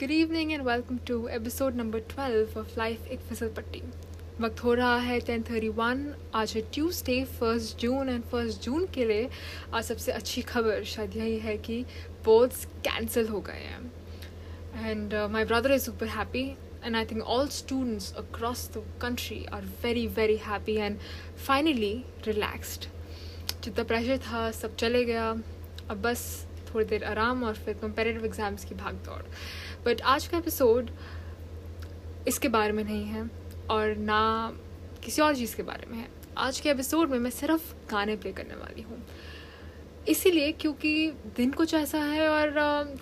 Good evening and welcome to episode number twelve of life एक फिसल पट्टी वक्त हो रहा है टेन थर्टी वन आज है Tuesday first June and first June के लिए आज सबसे अच्छी खबर शायद यही है कि बोर्ड्स कैंसिल हो गए हैं। And my brother is super happy and I think all students across the country are very very happy and finally relaxed जितना प्रेशर था, सब चले गया। अब बस थोड़ी देर आराम और फिर कंपेरेटिव एग्ज़ाम्स की भाग दौड़। बट आज का एपिसोड इसके बारे में नहीं है और ना किसी और चीज़ के बारे में है। आज के एपिसोड में मैं सिर्फ़ गाने प्ले करने वाली हूँ। इसीलिए क्योंकि दिन कुछ ऐसा है और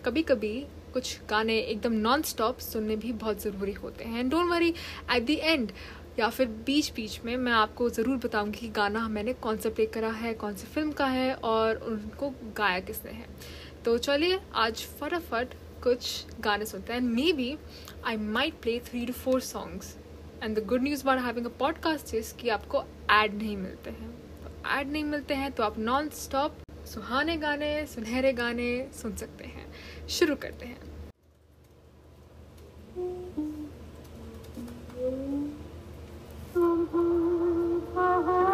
कभी कभी कुछ गाने एकदम नॉन स्टॉप सुनने भी बहुत ज़रूरी होते हैं। Don't worry at the end या फिर बीच बीच में मैं आपको ज़रूर बताऊँगी कि गाना मैंने कौन सा प्ले करा है, कौन सी फ़िल्म का है और उनको गाया किसने है। तो चलिए आज फटाफट कुछ गाने सुनते हैं may be I might play three two four songs and the good news about having a podcast is कि आपको ऐड नहीं मिलते हैं। तो ऐड नहीं मिलते हैं तो आप नॉन स्टॉप सुहाने गाने, सुनहरे गाने सुन सकते हैं। शुरू करते हैं।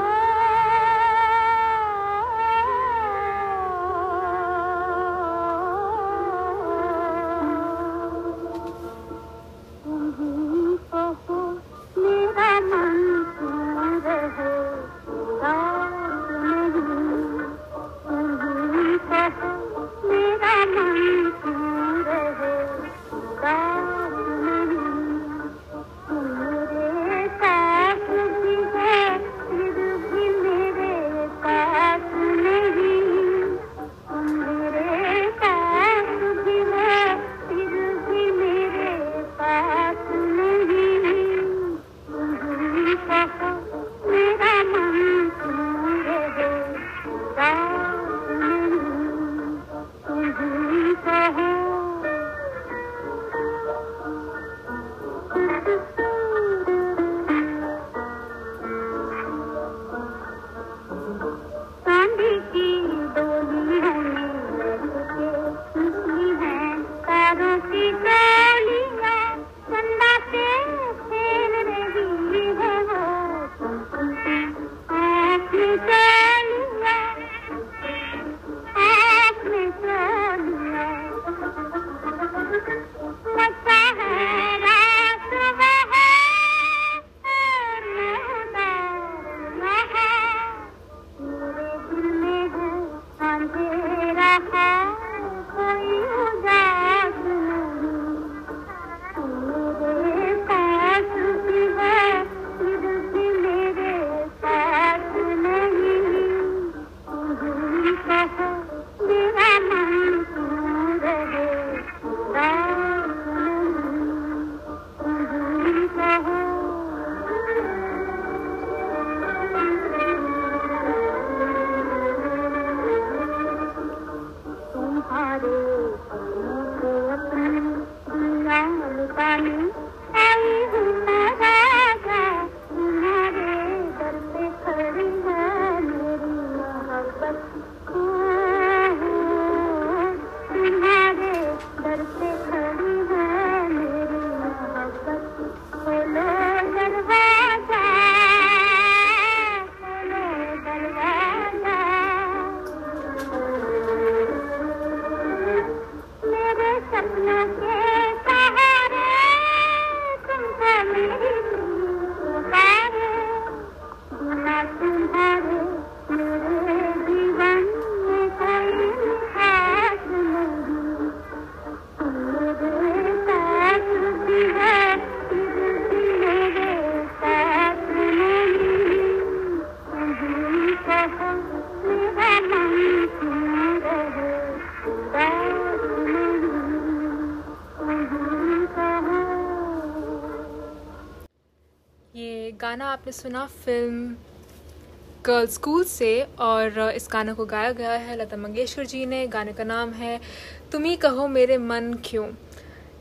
गाना आपने सुना फ़िल्म गर्ल स्कूल से और इस गाने को गाया गया है। लता मंगेशकर जी ने, गाने का नाम है तुम ही कहो मेरे मन क्यों।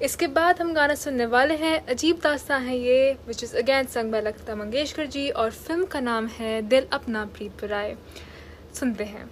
इसके बाद हम गाना सुनने वाले हैं। अजीब दास्ता है ये which is again sung by Lata Mangeshkar ji और फ़िल्म का नाम है दिल अपना प्रीत बुराए सुनते हैं।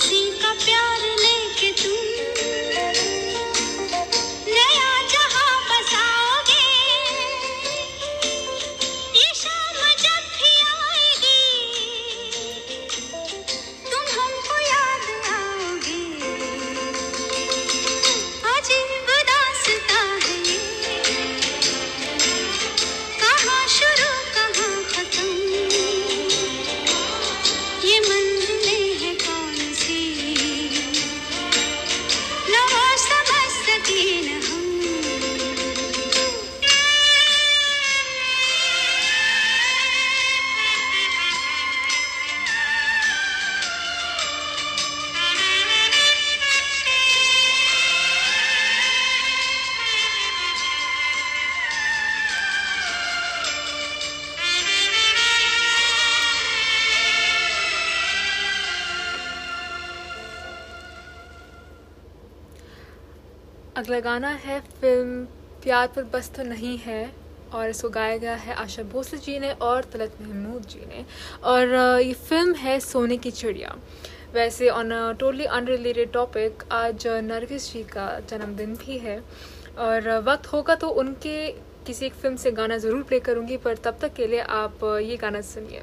see. अगला गाना है फ़िल्म प्यार पर बस तो नहीं है और इसको गाया गया है आशा भोसले जी ने और तलत महमूद जी ने। और ये फ़िल्म है सोने की चिड़िया। वैसे ऑन टोटली अनरिलेटेड टॉपिक आज नरगिस जी का जन्मदिन भी है। और वक्त होगा तो उनके किसी एक फ़िल्म से गाना ज़रूर प्ले करूँगी, पर तब तक के लिए आप ये गाना सुनिए।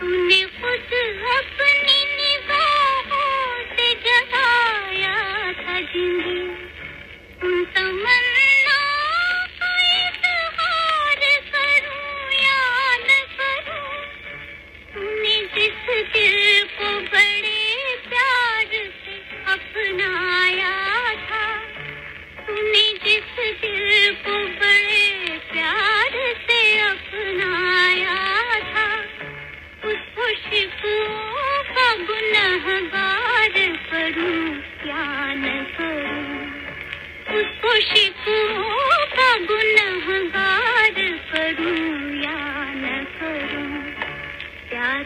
तूने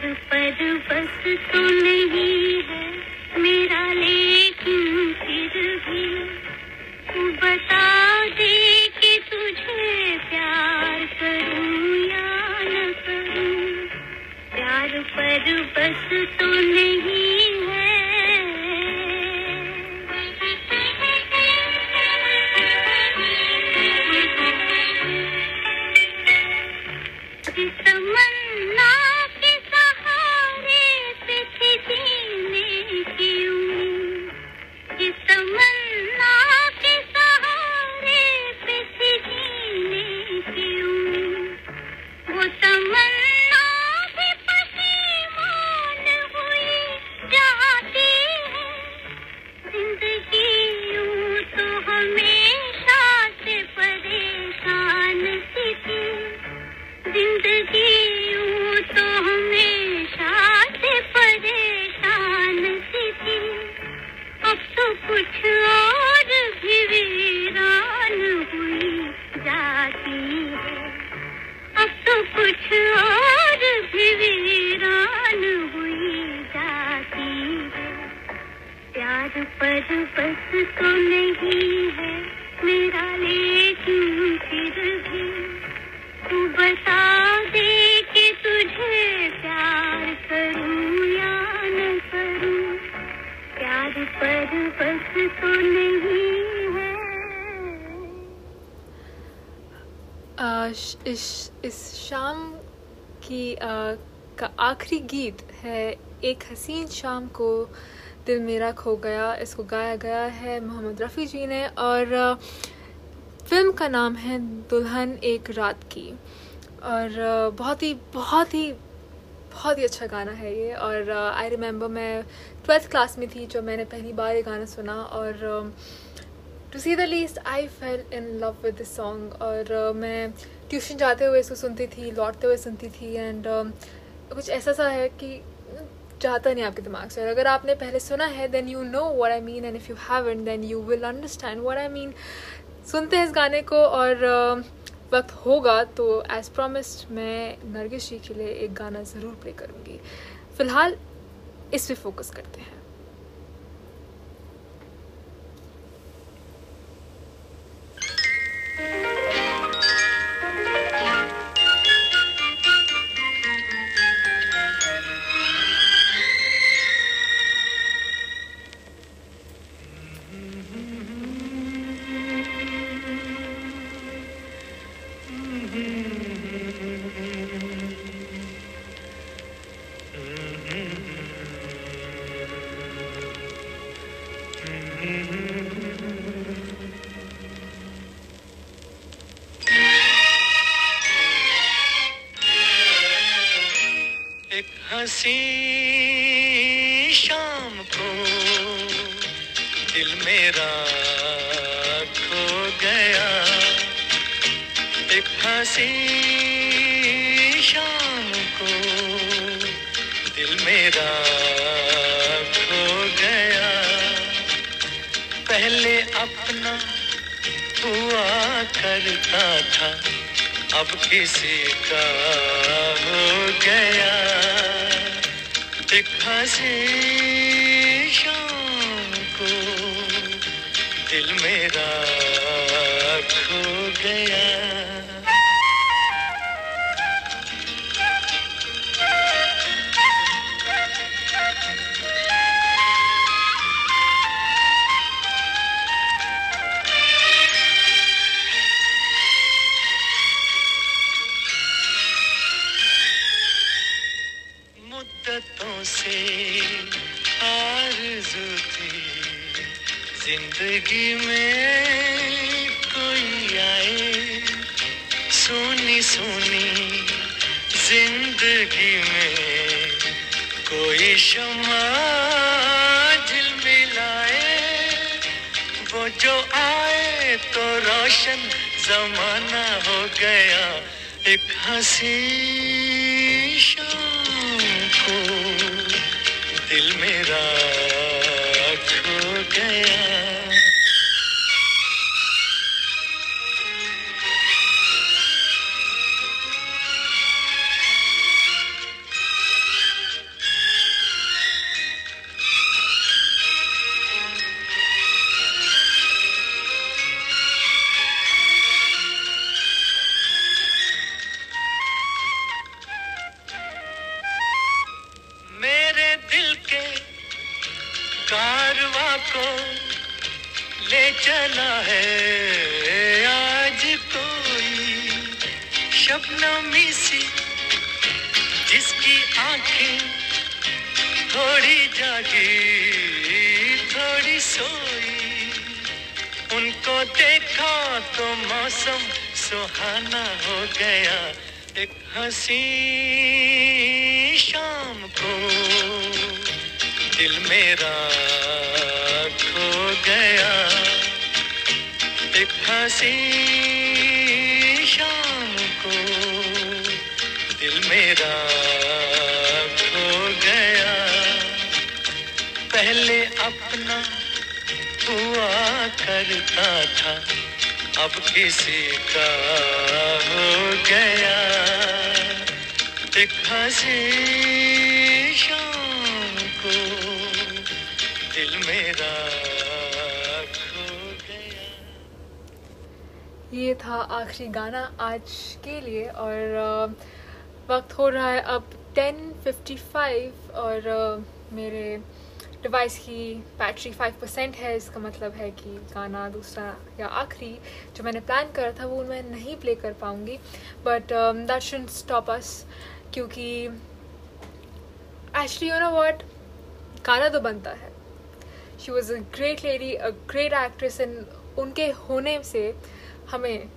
दर पर बस तो नहीं है मेरा लेकिन फिर भी। इस शाम की आ, का आखिरी गीत है एक हसीन शाम को दिल मेरा खो गया इसको गाया गया है मोहम्मद रफ़ी जी ने और फ़िल्म का नाम है दुल्हन एक रात की। और बहुत ही बहुत ही बहुत ही अच्छा गाना है ये और आई रिमेंबर मैं ट्वेल्थ क्लास में थी जब मैंने पहली बार ये गाना सुना और to see the least I fell in love with this song और मैं ट्यूशन जाते हुए इसको सुनती थी लौटते हुए सुनती थी एंड uh, कुछ ऐसा सा है कि जाता नहीं आपके दिमाग से। और अगर आपने पहले सुना है then you know what I mean and if you haven't then you will understand what I mean सुनते हैं इस गाने को और uh, वक्त होगा तो एज़ प्रॉमिस्ड मैं नरगिस जी के लिए एक गाना ज़रूर प्ले करूँगी। फ़िलहाल इस पर फोकस करते हैं। हँसी शाम को दिल मेरा खो गया। एक शाम को दिल मेरा खो गया। पहले अपना हुआ करता था, अब किसी का हो गया। एक हँसी शाम को, दिल मेरा ज़िंदगी में कोई आए, सोनी सोनी, ज़िंदगी में कोई शमा झिलमिलाए वो जो आए तो रोशन जमाना हो गया, एक हँसी को दिल मेरा खो गया। को ले चला है। आज कोई शबनमी सी, जिसकी आँखें थोड़ी जागी, थोड़ी सोई। उनको देखा तो मौसम सुहाना हो गया, एक हँसी शाम को। दिल मेरा गया। एक हँसी शाम को दिल मेरा खो गया। पहले अपना हुआ करता था, अब किसी का हो गया। एक हँसी शाम को दिल मेरा ये था आखिरी गाना आज के लिए और वक्त हो रहा है अब 10:55 और मेरे डिवाइस की बैटरी 5% है, इसका मतलब है कि गाना दूसरा या आखिरी जो मैंने प्लान करा था वो मैं नहीं प्ले कर पाऊँगी। But that should stop us क्योंकि एक्चुअली यू नो व्हाट गाना तो बनता है। She was a great lady a great actress and उनके होने से हमें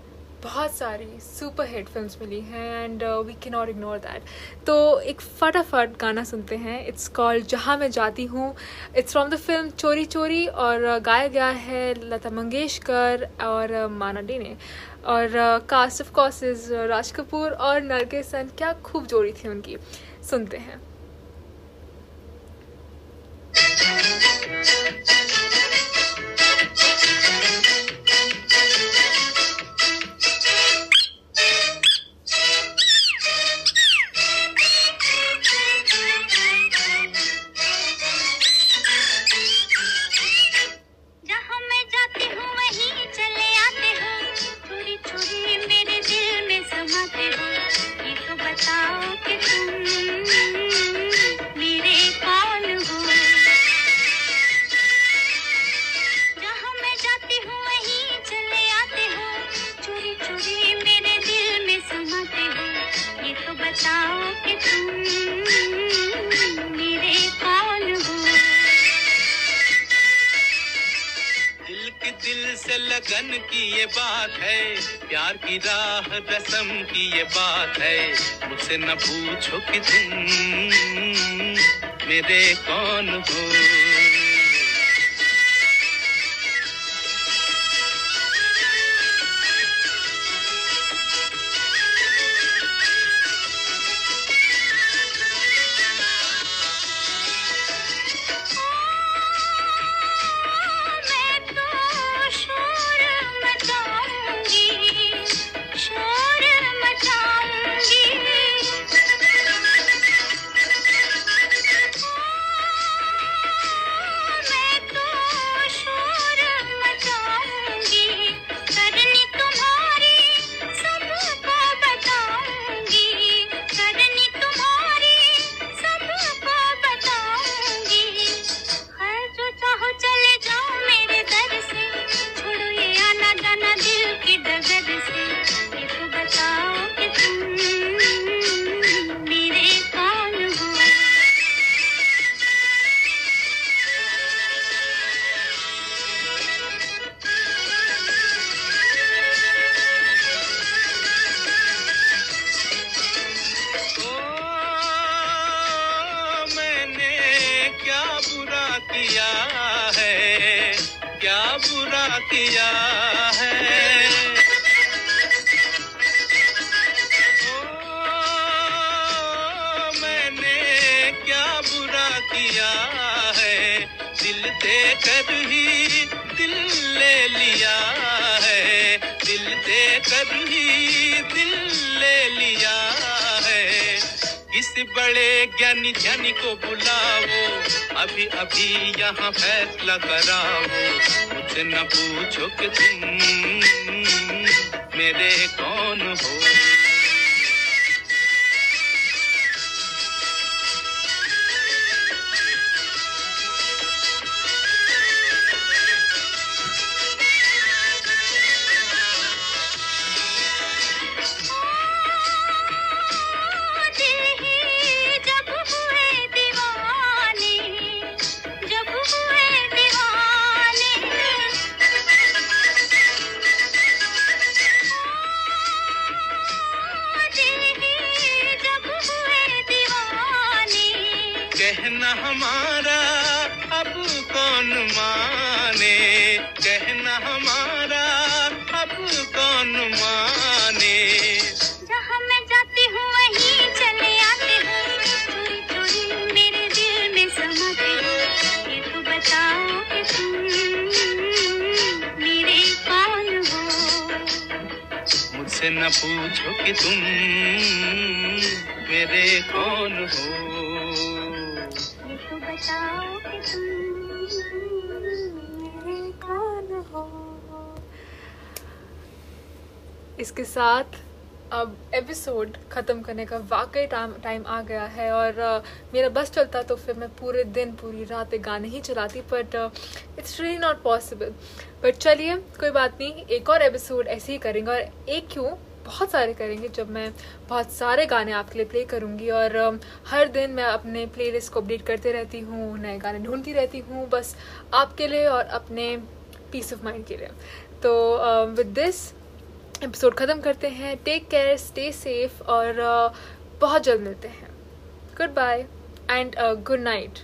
बहुत सारी सुपर हिट फिल्म्स मिली हैं and we can not ignore that तो एक फटाफट गाना सुनते हैं। इट्स कॉल्ड जहाँ मैं जाती हूँ। इट्स फ्रॉम द फ़िल्म चोरी चोरी और uh, गाया गया है लता मंगेशकर और uh, माना डे ने। और cast of course is Raj Kapoor और नरगिसन क्या खूब जोड़ी थी उनकी। सुनते हैं। की ये बात है मुझसे न पूछो कि तुम मेरे कौन हो। है, दिल देकर ही दिल ले लिया है। दिल देकर ही दिल ले लिया है। किसी बड़े ज्ञानी ज्ञानी को बुलाओ, अभी अभी यहाँ फैसला कराओ। मुझसे न पूछो कि तुम मेरे कौन हो? मुझसे न पूछो कि तुम मेरे कौन हो। ये तो बताओ कि तुम मेरे कौन हो? इसके साथ अब एपिसोड ख़त्म करने का वाकई टाइम आ गया है और अ, मेरा बस चलता तो फिर मैं पूरे दिन पूरी रात गाने ही चलाती but it's really not possible but चलिए कोई बात नहीं एक और एपिसोड ऐसे ही करेंगे और एक क्यों? बहुत सारे करेंगे जब मैं बहुत सारे गाने आपके लिए प्ले करूँगी और अ, हर दिन मैं अपने प्लेलिस्ट को अपडेट करते रहती हूँ नए गाने ढूंढती रहती हूँ बस आपके लिए और अपने पीस ऑफ़ माइंड के लिए. तो विद दिस एपिसोड ख़त्म करते हैं। टेक केयर स्टे सेफ़ और uh, बहुत जल्द मिलते हैं। Good bye and good night